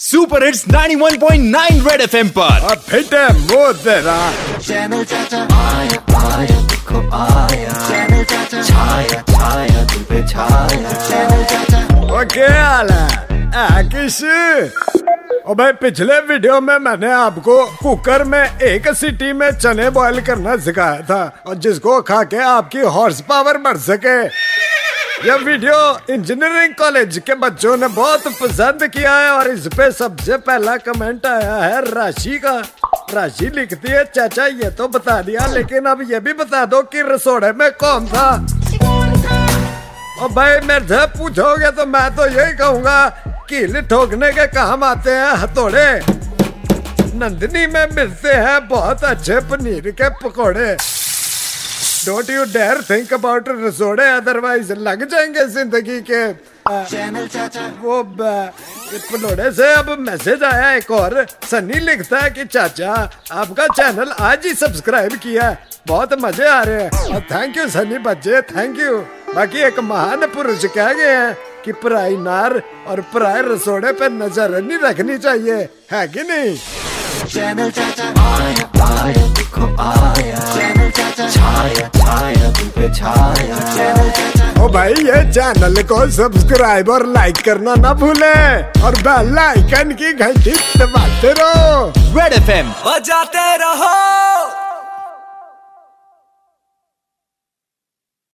Super hits 91.9 red FM पर अब fit है वो तेरा चैनल चाचा आया आया देखो आया चैनल चाचा छाया छाया पे छाया चैनल चाचा वो क्या हाल है? आ, किस? ओ भाई पिछले वीडियो में मैंने आपको कुकर में एक सीटी में चने बॉईल करना सिखाया था और जिसको खा के आपकी हॉर्स पावर बढ़ सके। यह वीडियो इंजीनियरिंग कॉलेज के बच्चों ने बहुत पसंद किया है और इस पे सबसे पहला कमेंट आया है राशि का। राशि लिखती है, चाचा, ये तो बता दिया, लेकिन अब ये भी बता दो कि रसोड़े में कौन था? और भाई, मेरे से पूछोगे तो मैं तो यही कहूँगा, कील ठोकने के काम आते हैं हथौड़े। नंदनी में मिलते हैं बहुत अच्छे पनीर के पकोड़े। Don't you dare think about रसोड़े otherwise लग जाएँगे ज़िंदगी के। वो पनोड़े से अब मैसेज आया एक और। सनी लिखता है कि चाचा आपका चैनल आज ही सब्सक्राइब किया है। बहुत मज़े आ रहे हैं। और थैंक यू सनी बच्चे थैंक यू बाकी एक महान पुरुष कह गए हैं कि पराई नार और पराए रसोड़े पर नज़र नहीं रखनी चाहिए। है कि नहीं? चैनल चाचा आया आया देखो आया। चाचा छाया छाया पे छाया। ओ भाई ये चैनल को सब्सक्राइब और लाइक करना ना भूले और बेल आइकन की घंटी दबाते रहो। रेड एफएम बजाते रहो।